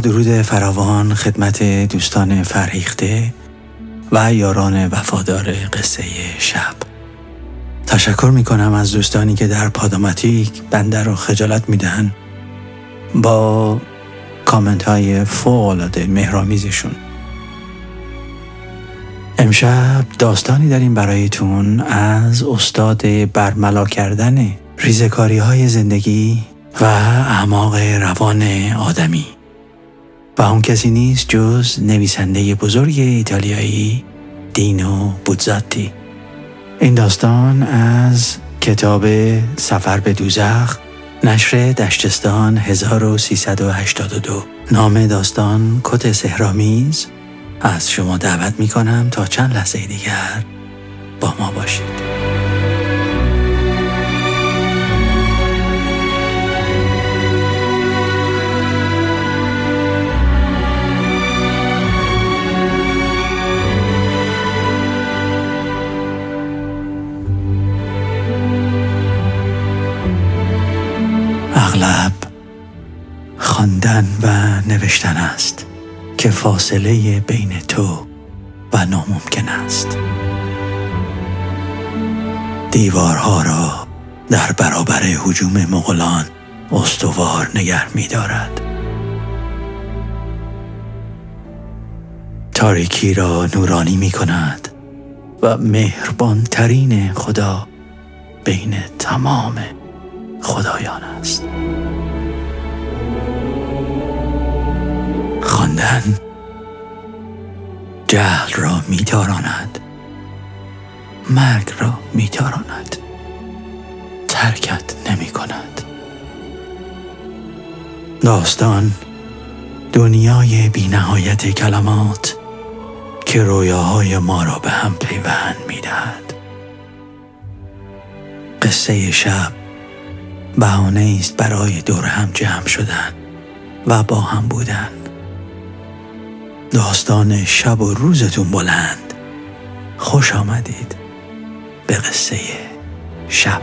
درود فراوان خدمت دوستان فرهیخته و یاران وفادار قصه شب. تشکر می کنم از دوستانی که در پاداماتیک بنده رو خجالت میدن با کامنت های فوق مهرامیزشون امشب داستانی داریم برایتون از استاد برملا کردن ریزکاری های زندگی و اعماق روان آدمی. و اون کسی نیست جز نویسنده بزرگ ایتالیایی دینو بودزاتی این داستان از کتاب سفر به دوزخ نشر دشتستان 1382 نام داستان کت سهرامیز از شما دعوت می کنم تا چند لحظه دیگر با ما باشید. اغلب خواندن و نوشتن است که فاصله بین تو و ناممکن است دیوارها را در برابر حجوم مغولان استوار نگه می دارد. تاریکی را نورانی می کند و مهربان ترین خدا بین تمام خدایان است. خواندن جهل را میتاراند مرگ را میتاراند ترکت نمی کند داستان دنیای بینهایت کلمات که رویاهای ما را به هم پیوند می‌دهد. قصه شب بهانه است برای دور هم جمع شدن و با هم بودن. داستان شب و روزتون بلند. خوش آمدید به قصه شب.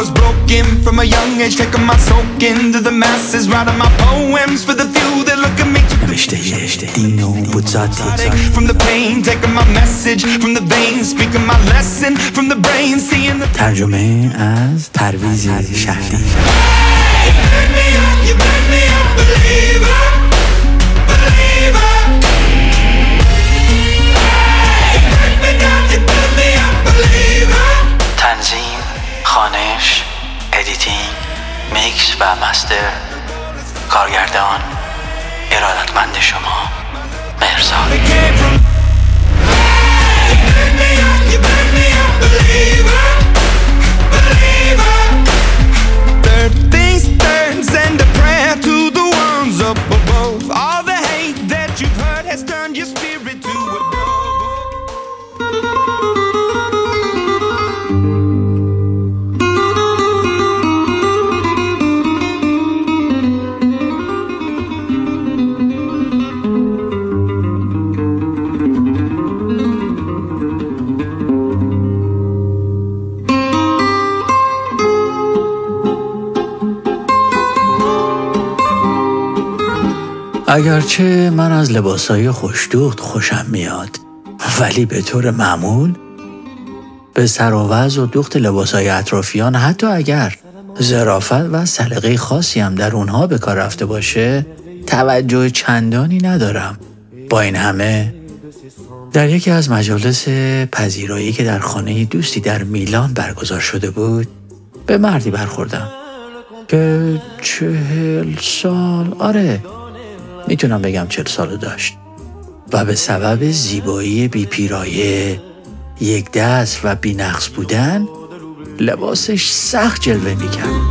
was broken from a young age, taking my soak into the masses, writing my poems for the few that look at me. نوشته دینو بودزاتی From the pain, taking my message from the veins, speaking my lesson from the brain, seeing the. ترجمه از پرویز شهری You burn me up, you burn me up, ادیتینگ میکس و مستر کارگردان ارادتمند شما مرزا. And اگرچه من از لباسای خوشدوخت خوشم میاد ولی به طور معمول به سر و وضع و دوخت لباسای اطرافیان حتی اگر ظرافت و سلیقه خاصی هم در اونها به کار رفته باشه توجه چندانی ندارم. با این همه در یکی از مجالس پذیرایی که در خانه دوستی در میلان برگزار شده بود به مردی برخوردم. که چهل سال آره. می‌تونم بگم چهل سال داشت و به سبب زیبایی بی پیرایه یک دست و بی نقص بودن لباسش سخت جلوه می‌کرد.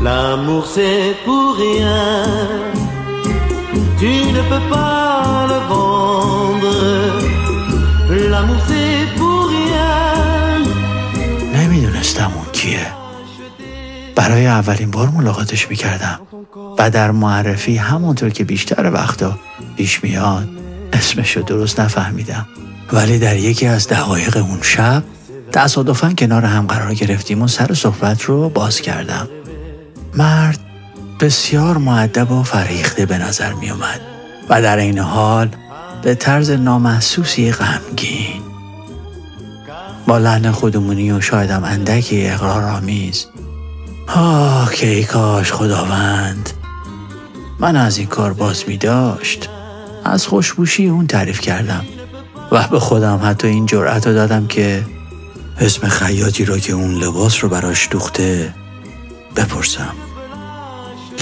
Tu ne peux pas le vendre. L'amour برای اولین بار ملاقاتش می‌کردم و در معرفی همونطور که بیشتر وقتا پیش میاد اسمشو درست نفهمیدم. ولی در یکی از دقایق اون شب تصادفا کنار هم قرار گرفتیم و سر صحبت رو باز کردم. مرد بسیار معدب و فریخته به نظر می اومد و در این حال به طرز نامحسوسی غمگین. با لحن خودمونی و شایدم اندکی اقرارآمیز آه که ای کاش خداوند. من از این کار باز می داشت. از خوشبوشی اون تعریف کردم. و به خودم حتی این جرأت رو دادم که اسم خیاطی را که اون لباس رو براش دوخته بپرسم.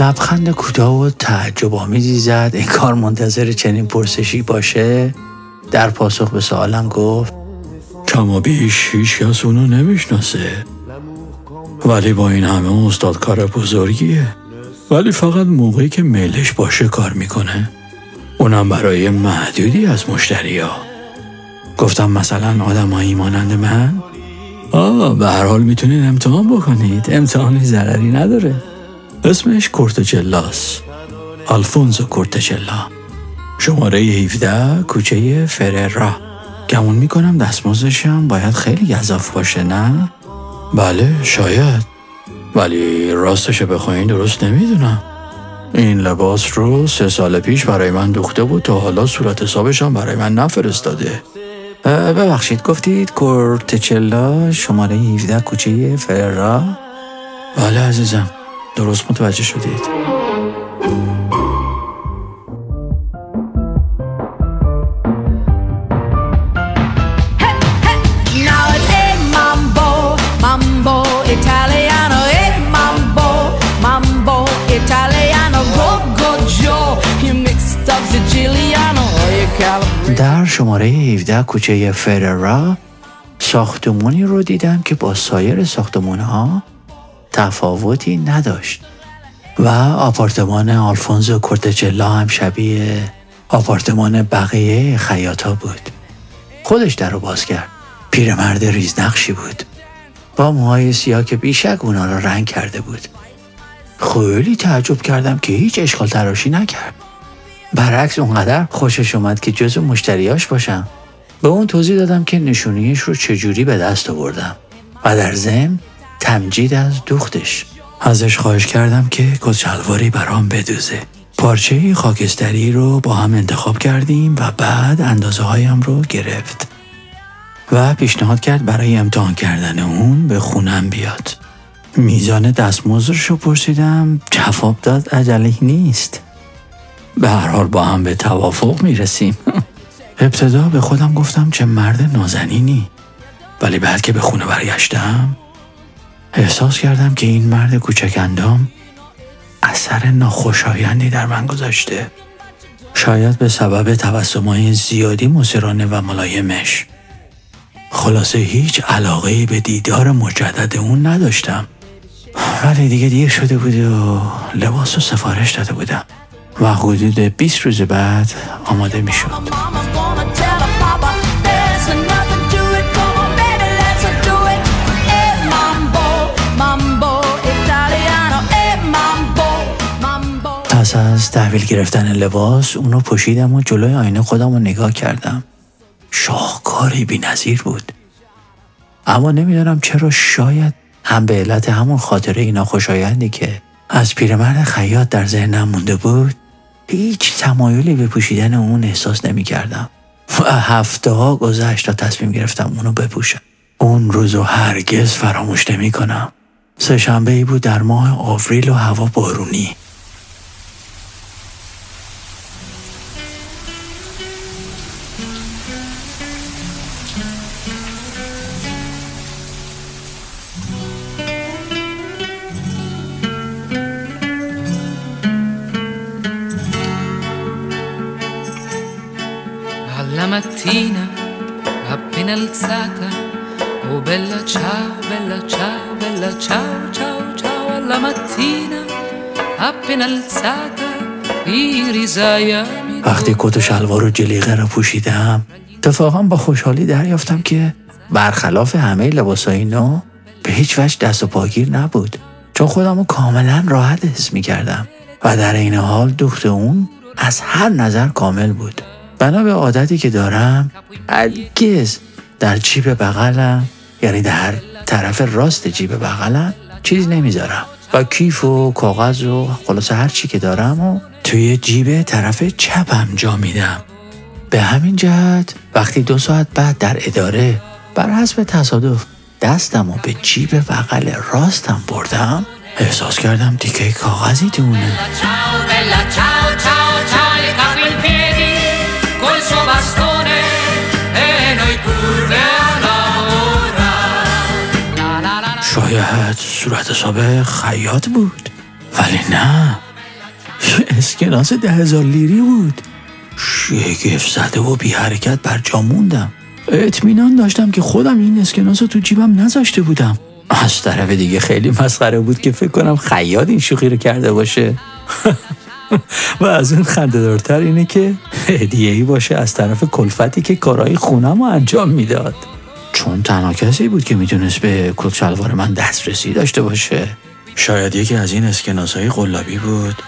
لبخند کوتاه و تعجب آمیزی زد. این کار منتظر چنین پرسشی باشه؟ در پاسخ به سوالم گفت کما بیش هیچ کس اونو نمی‌شناسه. ولی با این همه استاد کار بزرگیه. ولی فقط موقعی که میلش باشه کار می‌کنه. اونم برای محدودی از مشتری ها گفتم مثلا آدمایی مانند من؟ آه به هر حال می‌تونید امتحان بکنید. امتحانی ضرری نداره. اسمش کورتچلاس آلفونزو کورتچلا شماره 17 کوچه فررا. گمون می‌کنم دستمزدش هم باید خیلی گذاف باشه نه؟ بله شاید. ولی راستش بخواین درست نمی‌دونم. این لباس رو سه سال پیش برای من دوخته بود تا حالا صورت حسابش هم برای من نفرستاده. ببخشید گفتید کورتچلا شماره 17 کوچه فررا بله عزیزم درست متوجه شدید. در شماره 17 کوچه فررا ساختمونی رو دیدم که با سایر ساختمون ها تفاوتی نداشت و آپارتمان آلفونزو کورتچلا هم شبیه آپارتمان بقیه خیاطا بود. خودش در رو باز کرد. پیرمرد ریزنقشی بود. با موهای سیاه که بیشک اونا را رنگ کرده بود. خیلی تعجب کردم که هیچ اشکال تراشی نکرد. برعکس اونقدر خوشش اومد که جزو مشتریاش باشم. به اون توضیح دادم که نشونیش رو چجوری به دست آوردم و در ضمن تمجید از دوختش. ازش خواهش کردم که کچلواری برام بدوزه. پارچه خاکستری رو با هم انتخاب کردیم و بعد اندازه هایم رو گرفت و پیشنهاد کرد برای امتحان کردن اون به خونم بیاد. میزان دستمزدش رو پرسیدم جواب داد عجله نیست. به هر حال با هم به توافق می‌رسیم. ابتدا به خودم گفتم چه مرد نازنینی. ولی بعد که به خونه برگشتم احساس کردم که این مرد کوچک اندام اثر ناخوشایندی در من گذاشته. شاید به سبب تبسمهای زیادی مسرانه و ملایمش. خلاصه هیچ علاقه به دیدار مجدد اون نداشتم. ولی دیگه دیر شده بود و لباس رو سفارش داده بودم. و حدود 20 روز بعد آماده می mambo. پس از تحویل گرفتن لباس اونو پوشیدم و جلوی آینه خودم رو نگاه کردم شاهکاری بی نظیر بود اما نمی‌دانم چرا شاید هم به علت همون خاطره ناخوشایندی که از پیرمرد خیاط در ذهنم مونده بود هیچ تمایلی به پوشیدن اون احساس نمی کردم و هفته ها گذشت تا تصمیم گرفتم اونو بپوشم. اون روزو هرگز فراموش نمی کنم سه شنبه ای بود در ماه آوریل و هوا بارونی. وقتی کت و شلوار و جلیقه رو پوشیدم اتفاقا با خوشحالی دریافتم که برخلاف همه لباسای نو به هیچ وجه دست و پاگیر نبود. چون خودم رو کاملا راحت حس می کردم و در این حال دوخت اون از هر نظر کامل بود. بنا به عادتی که دارم هرگز در جیب بغلم یعنی در طرف راست جیب بغلم چیز نمی‌ذارم. و کیف و کاغذ و خلاصه هر چی که دارم و توی جیب طرف چپم جا میدم. به همین جهت وقتی دو ساعت بعد در اداره بر حسب تصادف دستم و به جیب بغل راستم بردم احساس کردم تیکه کاغذی دونه. شاید صورت حساب خیاط بود. ولی نه. اسکناس ده هزار لیری بود. شگفت زده و بی حرکت بر جا موندم. اطمینان داشتم که خودم این اسکناس رو تو جیبم نذاشته بودم. از طرف دیگه خیلی مسخره بود که فکر کنم خیاط این شوخی رو کرده باشه. و از اون خندهدارتر اینه که هدیه ای باشه از طرف کلفتی که کارهای خونم رو انجام می‌داد. چون تنها کسی بود که می‌تونست به کت شلوار من دسترسی داشته باشه. شاید یکی از این اسکناس های قلابی بود.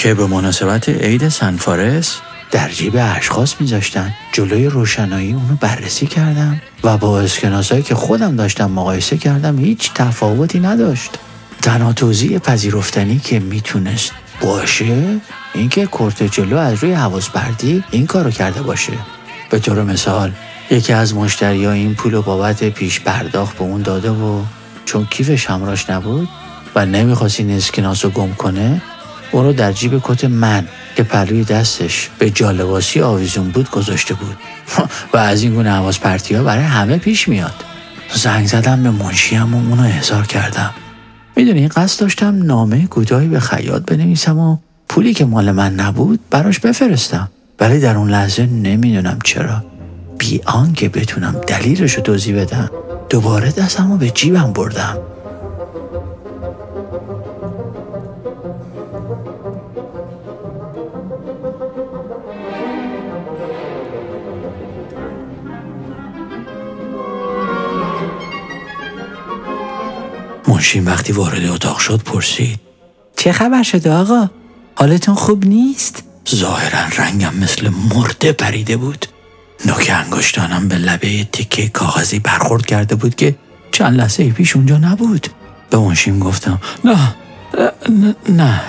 که به مناسبت عید سنفارس در جیب اشخاص میذاشتن. جلوی روشنایی اونو بررسی کردم و با اسکناس که خودم داشتم مقایسه کردم هیچ تفاوتی نداشت. تنها توضیح پذیرفتنی که می‌تونست باشه اینکه کرت جلو از روی حواس پرتی این کارو کرده باشه. به طور مثال یکی از مشتری این پول و بابت پیش پرداخت به اون داده و چون کیفش همراش نبود و نمی‌خواست این اسکناس رو گم کنه اون رو در جیب کت من که پلوی دستش به جالباسی آویزون بود گذاشته بود. و از این گونه حواس پرتی ها برای همه پیش میاد. زنگ زدم به منشیم و اونو احضار کردم. می‌دونی قصد داشتم نامه کوتاهی به خیاط بنویسم و پولی که مال من نبود براش بفرستم. ولی در اون لحظه نمی‌دونم چرا. بی آنکه بتونم دلیلش رو توضیح بدم دوباره دستم رو به جیبم بردم. منشین وقتی وارد اتاق شد پرسید. چه خبر شده آقا؟ حالتون خوب نیست؟ ظاهرا رنگم مثل مرده پریده بود. نوک انگشتانم به لبه تکه کاغذی برخورد کرده بود که چند لحظه پیش اونجا نبود. به منشین گفتم نه نه, نه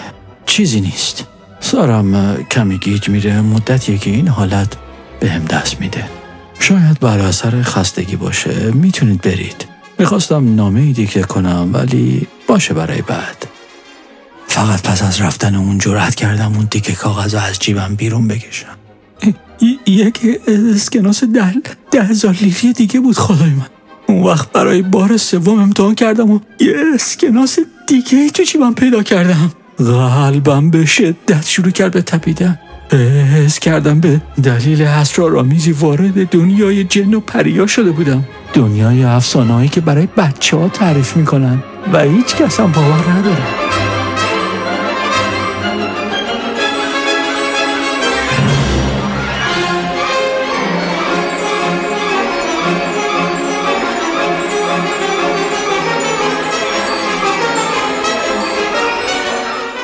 چیزی نیست. سارم کمی گیج میره مدتیه که این حالت به هم دست میده. شاید بر اثر خستگی باشه می‌تونید برید. می‌خواستم نامه دیکته کنم ولی باشه برای بعد. فقط پس از رفتن اون جرأت کردم اون تیکه کاغذ از جیبم بیرون بکشم. یک اسکناس ده, ده هزار لیری دیگه بود خدای من. اون وقت برای بار سوم امتحان کردم و یه اسکناس دیگه تو جیبم پیدا کردم. قلبم به شدت شروع کرد به تپیدن. حس کردم به دلیل اسرارآمیزی وارد دنیای جن و پریا شده بودم. دنیای افسانه‌ای که برای بچه ها تعریف می‌کنن و هیچ کس هم باور نداره.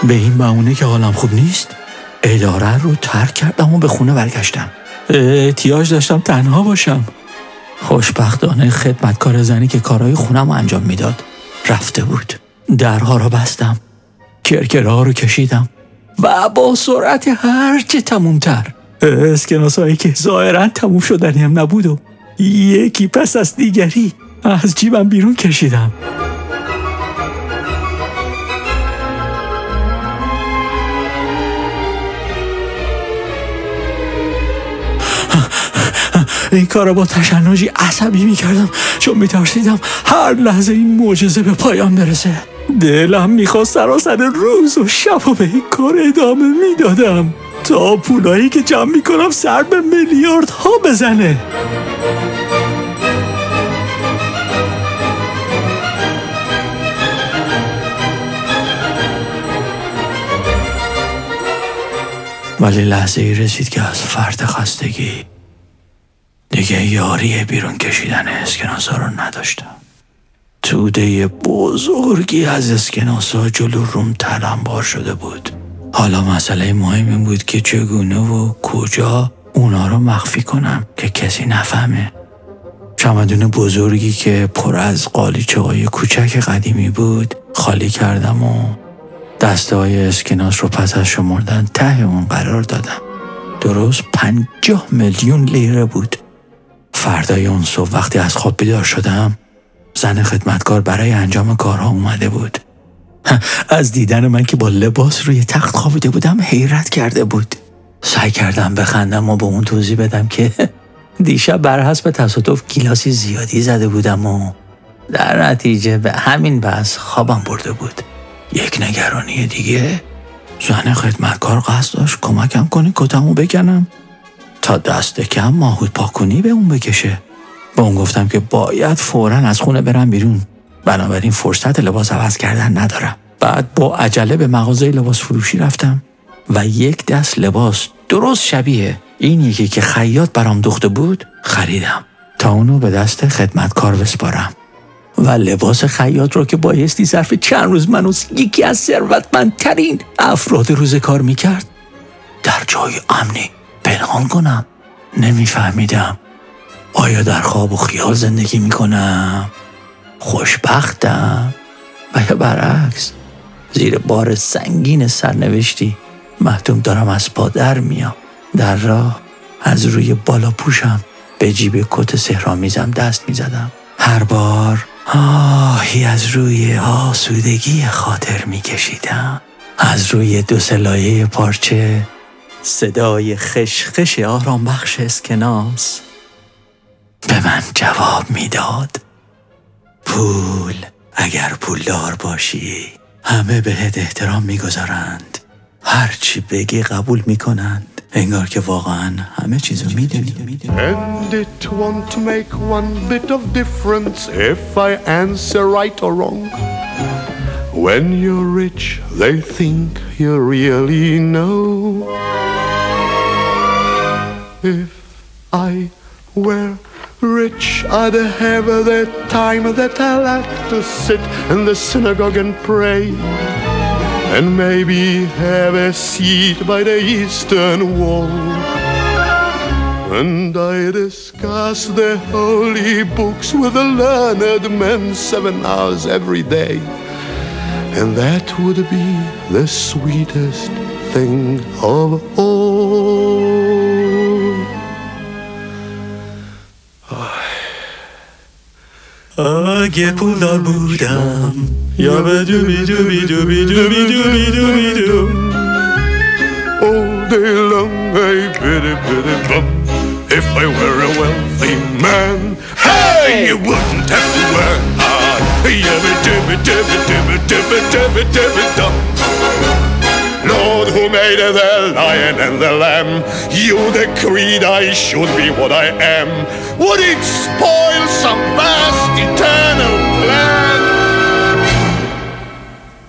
به این بهونه که حالم خوب نیست اداره رو ترک کردم و به خونه برگشتم. احتیاج داشتم تنها باشم. خوشبختانه خدمتکار زنی که کارهای خونم انجام می‌داد رفته بود. درها رو بستم کرکره ها رو کشیدم و با سرعت هرچه تمومتر اسکناس هایی که ظاهرا تموم شدنی هم نبود و یکی پس از دیگری از جیبم بیرون کشیدم. این کار با تشنجی عصبی می‌کردم. چون میترسیدم هر لحظه این معجزه به پایان برسه. دلم می‌خواست سراسر روز و شب و به این کار ادامه می‌دادم. تا پولایی که جمع می‌کنم سر به میلیارد ها بزنه. ولی لحظه ای رسید که از فرد خستگی دیگه یاری بیرون کشیدن اسکناسا رو نداشتم. توده بزرگی از اسکناسا جلو روم تلمبار شده بود. حالا مسئله مهم این بود که چگونه و کجا اونا رو مخفی کنم که کسی نفهمه. چمدون بزرگی که پر از قالیچه های کوچک قدیمی بود خالی کردم و دسته های اسکناس رو پس از شمردن ته اون قرار دادم. درست پنجاه میلیون لیره بود. فردای اون صبح وقتی از خواب بیدار شدم زن خدمتکار برای انجام کارها اومده بود. از دیدن من که با لباس روی تخت خوابیده بودم حیرت کرده بود. سعی کردم بخندم و به اون توضیح بدم که دیشب بر حسب تصادف گیلاسی زیادی زده بودم و در نتیجه به همین بحث خوابم برده بود. یک نگرانی دیگه؟ زن خدمتکار قصد داشت کمکم کنی کتمو بکنم؟ تا دست کم ماهود پاکنی به اون بکشه. به اون گفتم که باید فورا از خونه برم بیرون. بنابراین فرصت لباس عوض کردن ندارم. بعد با عجله به مغازه لباس فروشی رفتم و یک دست لباس درست شبیه این یکی که خیاط برام دوخته بود خریدم. تا اونو به دست خدمتکار بسپارم. و لباس خیاط رو که بایستی ظرف چند روز منو یکی از ثروتمندترین افراد روز کار می‌کرد در جای امنی. پنهان کنم. نمیفهمیدم. آیا در خواب و خیال زندگی می‌کنم؟ خوشبختم. و یا برعکس زیر بار سنگین سرنوشتی محتوم دارم از پا در میام. در راه از روی بالا پوشم. به جیب کت سهرامیزم دست می‌زدم. هر بار آهی از روی آسودگی خاطر میکشیدم. از روی دو سلایه پارچه صدای خشخش آرام بخش اسکناس به من جواب می‌داد. پول اگر پولدار باشی همه بهت احترام می‌گذارند. هرچی بگی قبول می‌کنند. انگار که واقعا همه چیزو می‌دونی. And it won't make one bit of difference if I answer right or wrong. When you're rich, they think you really know. If I were rich, I'd have the time that I like to sit in the synagogue and pray. And maybe have a seat by the eastern wall. And I discuss the holy books with the learned men seven hours every day. And that would be the sweetest thing of all. A gepula budam, yabba dooby dooby dooby dooby dooby dooby doo. All day long I pity pity bum. If I were a wealthy man, hey, you wouldn't have to work. Lord who made the lion and the lamb You decreed I should be what I am Would it spoil some vast eternal plan?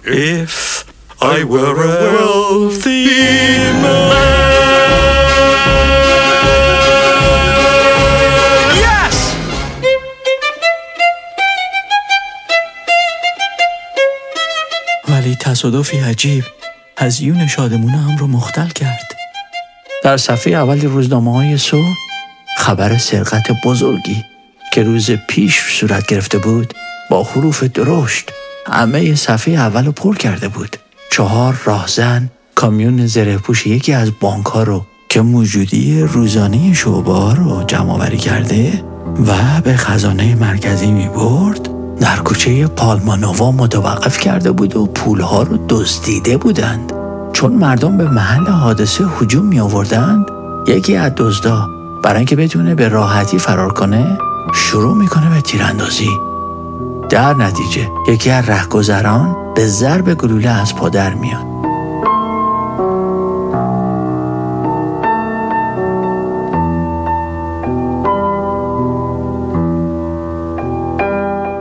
If I were a wealthy man تصادفی عجیب هزیون شادمونه هم رو مختل کرد. در صفحه اول روزنامه های صبح خبر سرقت بزرگی که روز پیش صورت گرفته بود با حروف درشت همه صفحه اول رو پر کرده بود. چهار راهزن کامیون زره پوش یکی از بانک ها رو که موجودی روزانه شعبه رو جمع کرده و به خزانه مرکزی می برد در کوچه پالمانووا متوقف کرده بود و پولها رو دزدیده بودند. چون مردم به محل حادثه هجوم می آوردند یکی از دزدا برای اینکه بتونه به راحتی فرار کنه شروع می‌کنه به تیراندازی. در نتیجه یکی از رهگذران به ضرب گلوله از پا در میاد.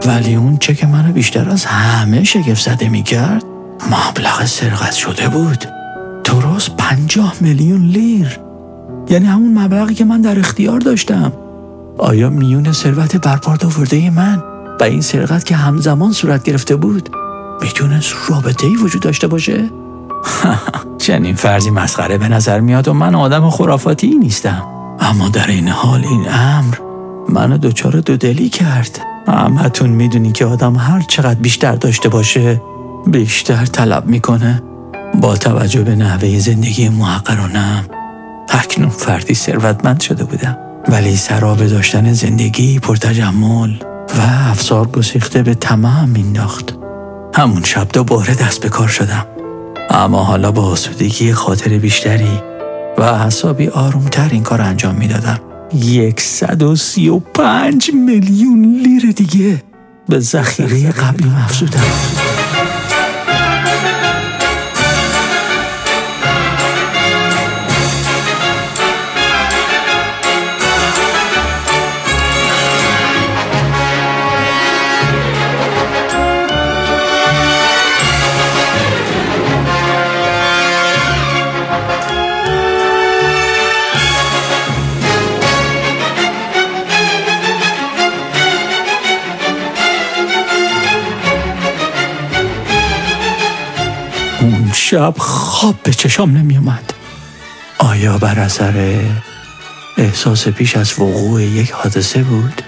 ولی اون چه که منو بیشتر از همه شگفت زده می کرد مبلغ سرقت شده بود. درست پنجاه میلیون لیر. یعنی همون مبلغی که من در اختیار داشتم. آیا میون ثروت برپارد آورده من و این سرقت که همزمان صورت گرفته بود می‌تونست رابطه ای وجود داشته باشه؟ چنین فرضی مسخره به نظر میاد و من آدم خرافاتی نیستم. اما در این حال این امر منو دچار دودلی کرد. همتون می‌دونی که آدم هر چقدر بیشتر داشته باشه بیشتر طلب می‌کنه. با توجه به نحوه زندگی محقرانم اکنون فردی ثروتمند شده بودم. ولی سراب داشتن زندگی پرتجمل و افسار گسیخته به تمام مینداخت همون شب دوباره دست به کار شدم. اما حالا با آسودگی خاطر بیشتری و حسابی آرومتر این کار انجام می‌دادم. یکصد و سی و پنج میلیون لیر دیگه. به ذخیره قبلی افزودم شب خواب به چشام نمی اومد. آیا بر اثر احساس پیش از وقوع یک حادثه بود؟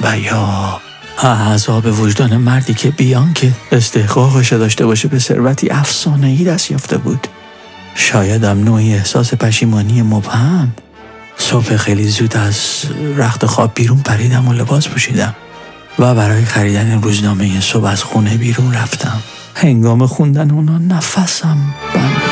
و یا عذاب وجدان مردی که بیان که استحقاقش داشته باشه به ثروتی افسانه ای دست یافته بود؟ شایدم نوعی احساس پشیمانی مبهم. صبح خیلی زود از رخت خواب بیرون پریدم و لباس پوشیدم و برای خریدن روزنامه صبح از خونه بیرون رفتم. هنگام خوندن اونا نفسم بند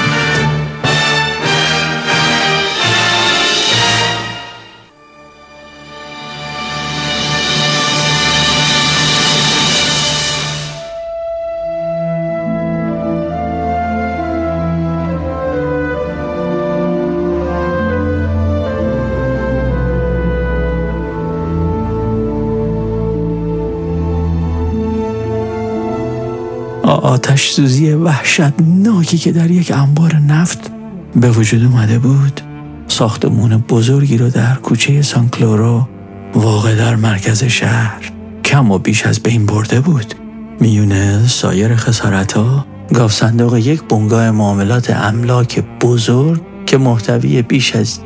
آتش سوزی وحشتناکی که در یک انبار نفت به وجود اومده بود ساختمون بزرگی رو در کوچه سانکلورو واقع در مرکز شهر کم و بیش از بین برده بود. میونه سایر خسارت ها گاف صندوق یک بنگاه معاملات املاک بزرگ که محتوی بیش از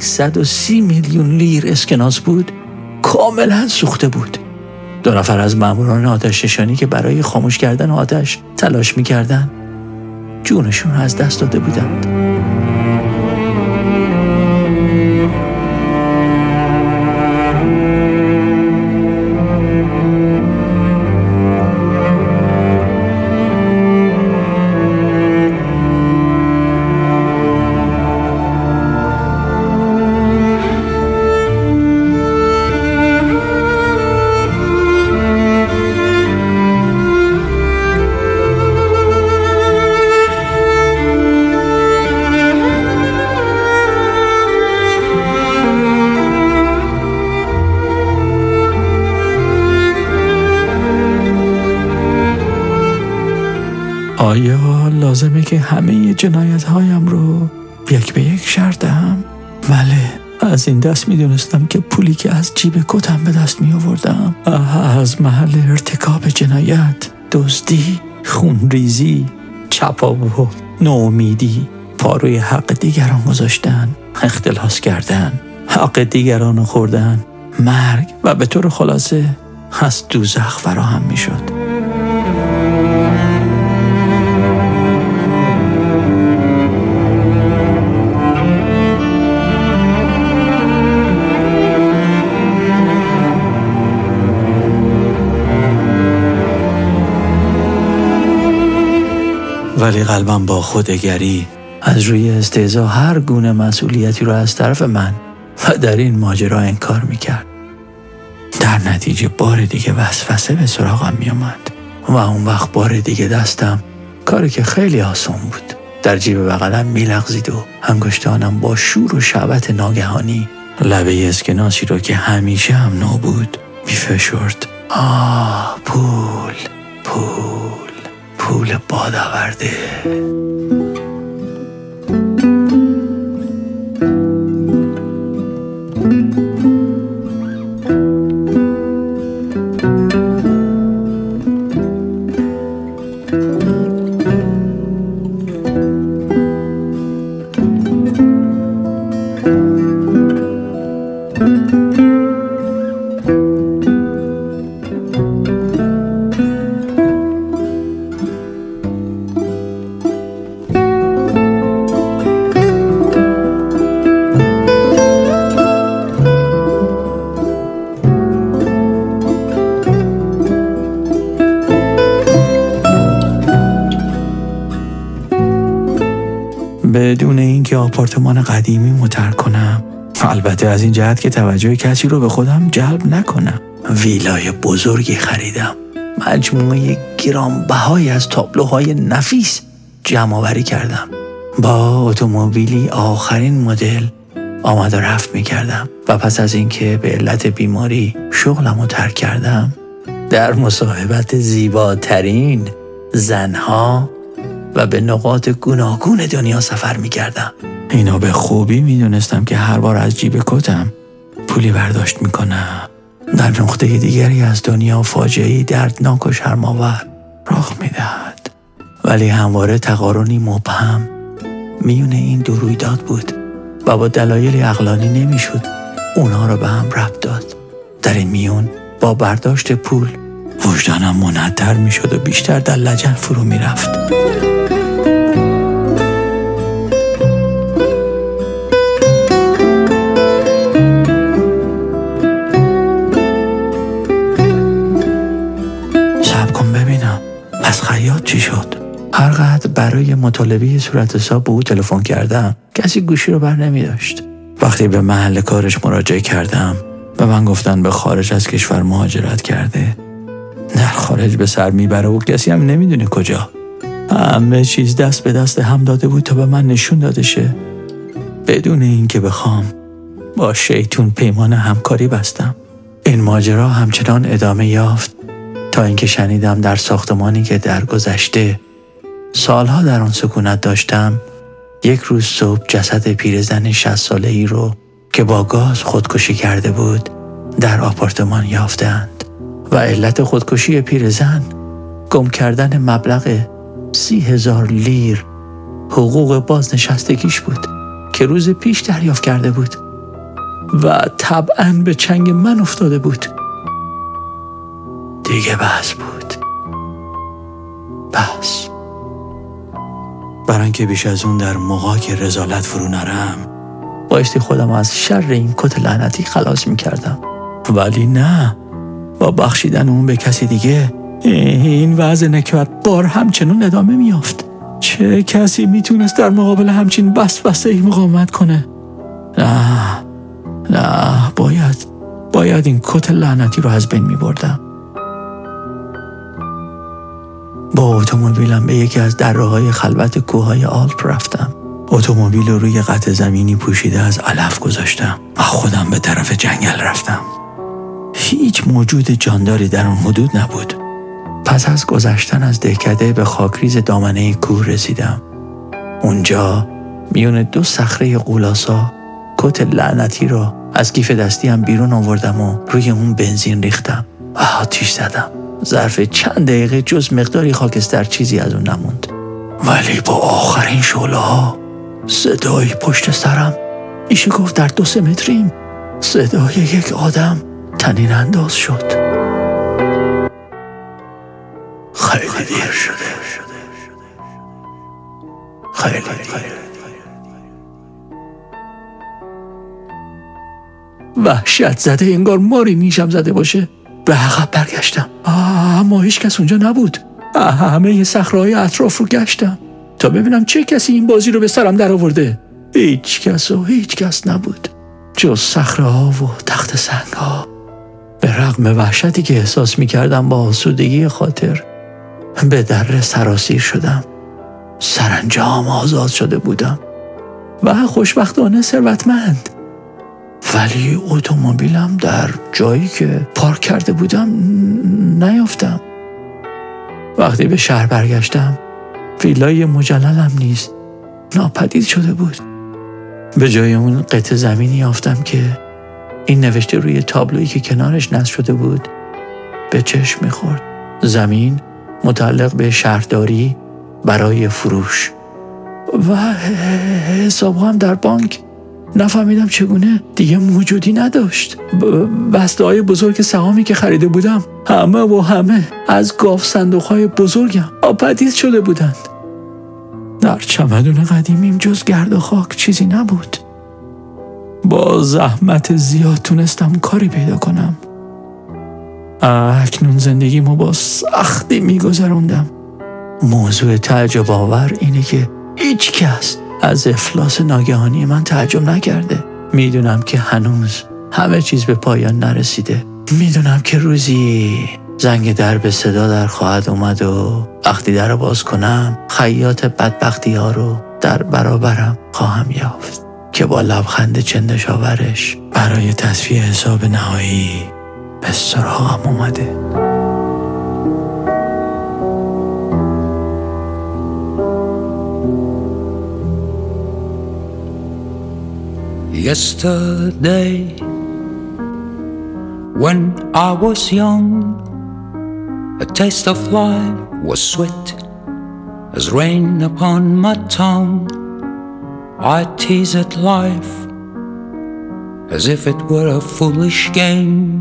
130 میلیون لیر اسکناس بود کاملا سوخته بود. دو نفر از ماموران آتش نشانی که برای خاموش کردن آتش تلاش می‌کردند. جونشون رو از دست داده بودند. که همه جنایت هایم رو یک به یک شرط دهم؟ بله از این دست می دونستم که پولی که از جیب کتم به دست می آوردم از محل ارتکاب جنایت دزدی خونریزی چپاو ناامیدی پاروی حق دیگران گذاشتن اختلاس کردن حق دیگران خوردن مرگ و به طور خلاصه از دوزخ فراهم می شد ولی قلبم با خودگری. از روی استعزا هر گونه مسئولیتی رو از طرف من و در این ماجرا انکار می‌کرد. در نتیجه بار دیگه وسوسه به سراغم میامد و اون وقت بار دیگه دستم کاری که خیلی آسان بود. در جیب بغلم میلغزید و انگشتانم با شور و شعبت ناگهانی لبه اسکناسی رو که همیشه هم نو بود میفشرد. آه پول پول. پول باد آورده. بدون اینکه آپارتمان قدیمی ترک کنم. البته از این جهت که توجه کسی رو به خودم جلب نکنم. ویلای بزرگی خریدم. مجموعه گرانبهایی از تابلوهای نفیس جمع آوری کردم. با اتومبیلی آخرین مدل آمد و رفت می کردم و پس از اینکه به علت بیماری شغلم رو ترک کردم در مصاحبت زیباترین زنها و به نقاط گوناگون دنیا سفر می کردم. اینا به خوبی می دونستم که هر بار از جیب کتم پولی برداشت می کنم. در نقطه دیگری از دنیا فاجعه دردناک و شرماور رخ می دهد. ولی همواره تقارنی مبهم میون این دو رویداد بود و با دلایل اقلانی نمی‌شد اونا رو به هم ربط داد. در این میون با برداشت پول وجدانم منحتر می شد و بیشتر در لجن فرو می چی شد؟ هر قدر برای مطالبه صورت حساب به او تلفن کردم کسی گوشی رو بر نمی داشت وقتی به محل کارش مراجعه کردم به من گفتن به خارج از کشور مهاجرت کرده. در خارج به سر می‌بره و کسی هم نمی‌دونه کجا. همه چیز دست به دست هم داده بود تا به من نشون داده شه. بدون اینکه بخوام با شیطون پیمان همکاری بستم. این ماجرا همچنان ادامه یافت. تا اینکه شنیدم در ساختمانی که در گذشته سالها در آن سکونت داشتم یک روز صبح جسد پیرزن 60 ساله ای رو که با گاز خودکشی کرده بود در آپارتمان یافتند و علت خودکشی پیرزن گم کردن مبلغ سی هزار لیر حقوق بازنشستگیش بود که روز پیش دریافت کرده بود و طبعا به چنگ من افتاده بود. دیگه بس بود. بس برای اینکه بیش از اون در مقاک رزالت فرو نرم بایستی خودم از شر این کت لعنتی خلاص می‌کردم. ولی نه با بخشیدن اون به کسی دیگه این وضع نکبت بار همچنان ادامه میافت چه کسی می‌تونست در مقابل همچین بس بسته ای مقاومت کنه؟ نه نه باید باید این کت لعنتی رو از بین میبردم. با اتومبیلم به یکی از دره خلوت کوههای آلپ رفتم. اتومبیل رو روی قطع زمینی پوشیده از علف گذاشتم. و خودم به طرف جنگل رفتم. هیچ موجود جانداری در آن حدود نبود. پس از گذشتن از دهکده به خاکریز دامنه کوه رسیدم. اونجا میون دو صخره قولاسا کت لعنتی را از کیف دستیم بیرون آوردم و روی اون بنزین ریختم و آتیش زدم. ظرف چند دقیقه جز مقداری خاکستر چیزی از اون نموند. ولی با آخرین شعله ها صدایی پشت سرم. میشه گفت در دو سه متریم. صدای یک آدم تنین انداز شد. خیلی دیر شده. خیلی دیر وحشت زده انگار ماری نیشم زده باشه. به عقب برگشتم. اما هیچ کس اونجا نبود. همه صخره‌های اطراف رو گشتم. تا ببینم چه کسی این بازی رو به سرم در آورده هیچ کس و هیچ کس نبود. جز صخره ها و تخت سنگ ها به رغم وحشتی که احساس می کردم با آسودگی خاطر به در سراسیر شدم. سرانجام آزاد شده بودم. و خوشبختانه ثروتمند. ولی اتومبیلم در جایی که پارک کرده بودم نیافتم. وقتی به شهر برگشتم ویلای مجللم نیست ناپدید شده بود. به جای اون قطع زمینی یافتم که این نوشته روی تابلویی که کنارش نصب شده بود به چشم می‌خورد. زمین متعلق به شهرداری برای فروش. و حساب هم در بانک. نفهمیدم چگونه. دیگه موجودی نداشت. بسته های بزرگ سهامی که خریده بودم. همه و همه از گاف صندوق های بزرگم آپدیز شده بودند. در چمدون قدیمیم جز گرد و خاک چیزی نبود. با زحمت زیاد تونستم کاری پیدا کنم. اکنون زندگیمو با سختی میگذروندم. موضوع تعجب آور اینه که هیچ کس از افلاس ناگهانی من تعجب نکرده. می‌دونم که هنوز همه چیز به پایان نرسیده. می‌دونم که روزی زنگ در به صدا در خواهد اومد و وقتی در رو باز کنم. خیاط بدبختی ها رو در برابرم خواهم یافت. که با لبخند چندشاورش برای تصفیه حساب نهایی به سراغم اومده. Yesterday, when I was young, a taste of life was sweet as rain upon my tongue. I teased at life as if it were a foolish game.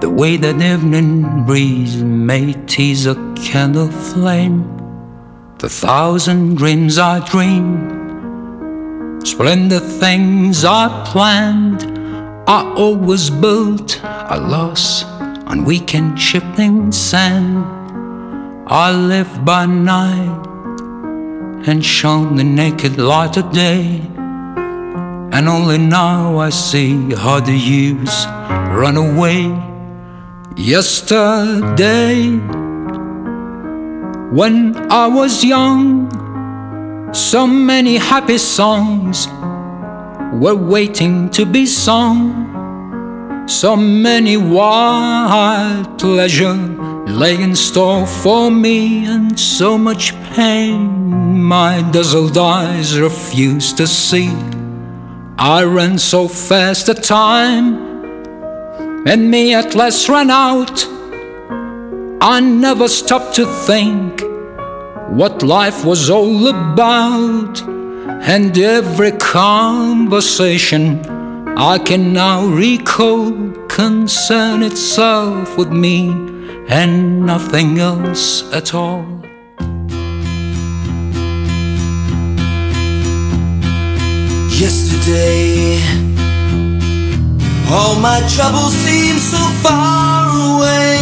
The way that evening breeze may tease a candle flame. The thousand dreams I dreamed Splendid things I planned, I always built a loss on weekend shifting sand. I lived by night and shone the naked light of day. And only now I see how the years run away. Yesterday, when I was young, so many happy songs were waiting to be sung. So many wild pleasure lay in store for me, and so much pain my dazzled eyes refused to see. I ran so fast the time, and me at last ran out. I never stopped to think what life was all about, and every conversation I can now recall concern itself with me and nothing else at all. Yesterday, all my troubles seem so far away.